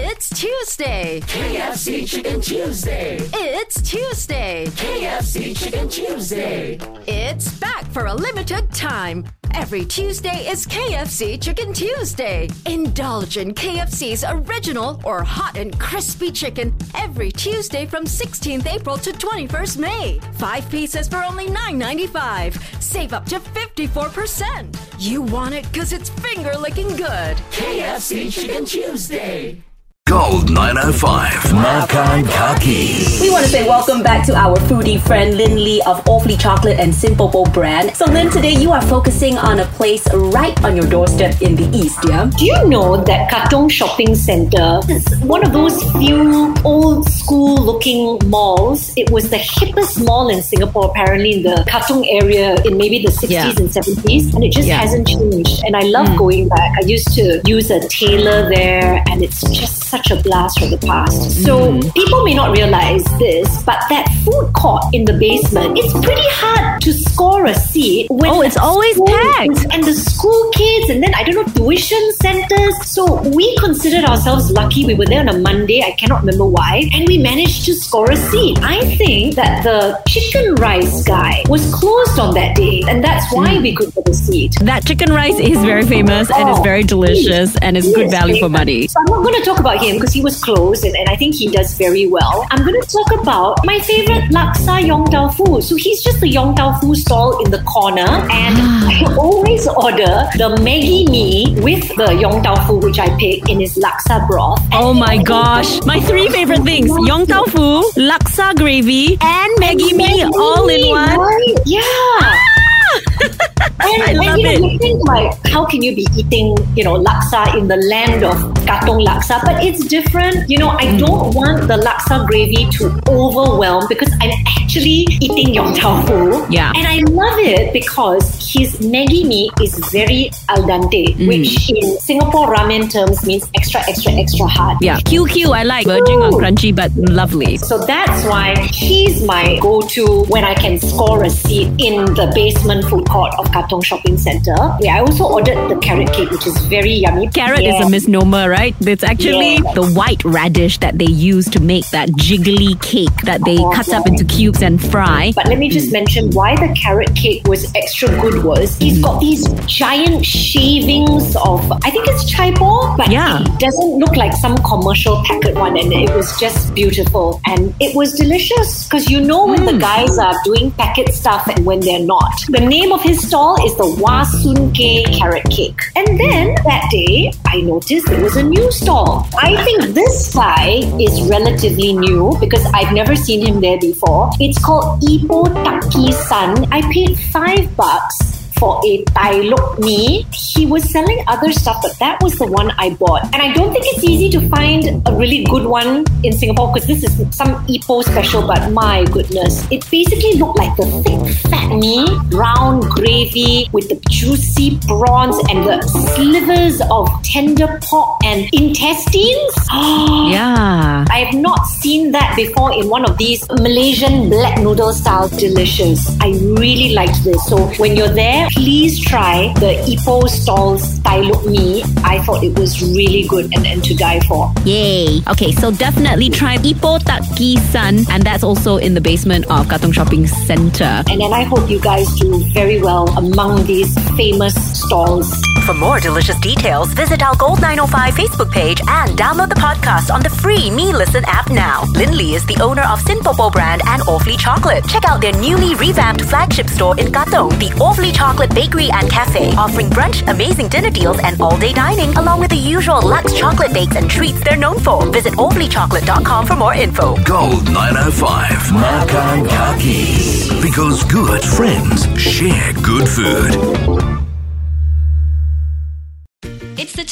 It's Tuesday. KFC Chicken Tuesday. It's Tuesday. KFC Chicken Tuesday. It's back for a limited time. Every Tuesday is KFC Chicken Tuesday. Indulge in KFC's original or hot and crispy chicken every Tuesday from 16th April to 21st May. Five pieces for only $9.95. Save up to 54%. You want it because it's finger licking good. KFC Chicken Tuesday. Gold 905. Makan Kaki. We want to say welcome back to our foodie friend Lin Lee of Awfully Chocolate and Sinpopo brand. So Lin, today you are focusing on a place right on your doorstep in the east, yeah? Do you know that Katong Shopping Centre is one of those few old school looking malls? It was the hippest mall in Singapore, apparently in the Katong area in maybe the 60s Yeah. and 70s, and it just Yeah. hasn't changed. And I love mm. going back. I used to use a tailor there, and it's just such a blast from the past. So mm-hmm. people may not realize this, but that food court in the basement, it's pretty hard to score a seat when Oh, it's always packed. and the school kids, and then I don't know, tuition centers. So we considered ourselves lucky. We were there on a Monday, I cannot remember why, and we managed to score a seat. I think that the chicken rice guy was closed on that day, and that's why we could get a seat. That chicken rice is very famous and it's Oh, very delicious and it's good value for money. So I'm not going to talk about him because he was close and, and I think he does very well. I'm going to talk about my favorite laksa yong tau fu. So he's just the yong tau fu stall in the corner and ah. I always order the Maggi mee with the yong tau fu which I pick in his laksa broth. Oh my gosh, my three favorite things Yong Tau Fu, Laksa gravy, and Maggi mee all in one. And, I and, love you know, it. you think like, how can you be eating, you know, laksa in the land of katong laksa? But it's different. You know, I Mm. don't want the laksa gravy to overwhelm because I'm actually eating yong tau fu. Yeah. And I love it because his Maggi mee is very al dente, Mm. which in Singapore ramen terms means extra, extra, extra hard. Yeah, QQ I like, verging on crunchy but lovely. So that's why he's my go-to when I can score a seat in the basement food court of Katong Shopping Centre. Yeah, I also ordered the carrot cake, which is very yummy. Carrot yeah. is a misnomer, right? It's actually Yeah. the white radish that they use to make that jiggly cake that they cut up into cubes and fry. But let me Mm. just mention why the carrot cake was extra good was Mm. he's got these giant shavings of I think it's chai poh, but Yeah. it doesn't look like some commercial packet one, and it was just beautiful and it was delicious because you know when Mm. the guys are doing packet stuff and when they're not. The name of his stall is the Wasun Ke carrot cake, and then that day I noticed there was a new stall. I think this guy is relatively new because I've never seen him there before. It's called Ipoh Taki San. I paid five bucks for a Tai lok mee. He was selling other stuff, but that was the one I bought. And I don't think it's easy to find a really good one in Singapore because this is some Ipoh special, but my goodness. It basically looked like the thick fat mee, brown gravy with the juicy prawns and the slivers of tender pork and intestines. Yeah. I have not seen that before in one of these Malaysian black noodle style delicious. I really liked this. So when you're there, please try the Ipoh Stalls Tai Lok Mee. I thought it was really good and, and to die for. Yay. Okay, so definitely try Ipoh Taki San, and that's also in the basement of Katong Shopping Centre. And then I hope you guys do very well among these famous stalls. For more delicious details, visit our Gold 905 Facebook page and download the podcast on the free meListen app now. Lin Lee is the owner of Sinpopo brand and Awfully Chocolate. Check out their newly revamped flagship store in Katong, the Awfully Chocolate Bakery and Cafe, offering brunch, amazing dinner deals, and all-day dining, along with the usual Lux chocolate bakes and treats they're known for. Visit awfullychocolate.com for more info. Gold 905. Makan Kaki. Because good friends share good food.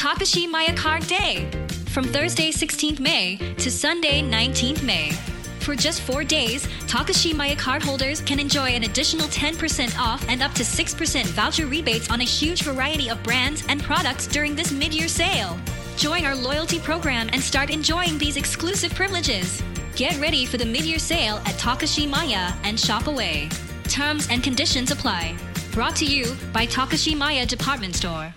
Takashimaya Card Day from Thursday 16th May to Sunday 19th May. For just four days, Takashimaya card holders can enjoy an additional 10% off and up to 6% voucher rebates on a huge variety of brands and products during this mid year sale. Join our loyalty program and start enjoying these exclusive privileges. Get ready for the mid year sale at Takashimaya and shop away. Terms and conditions apply. Brought to you by Takashimaya Department Store.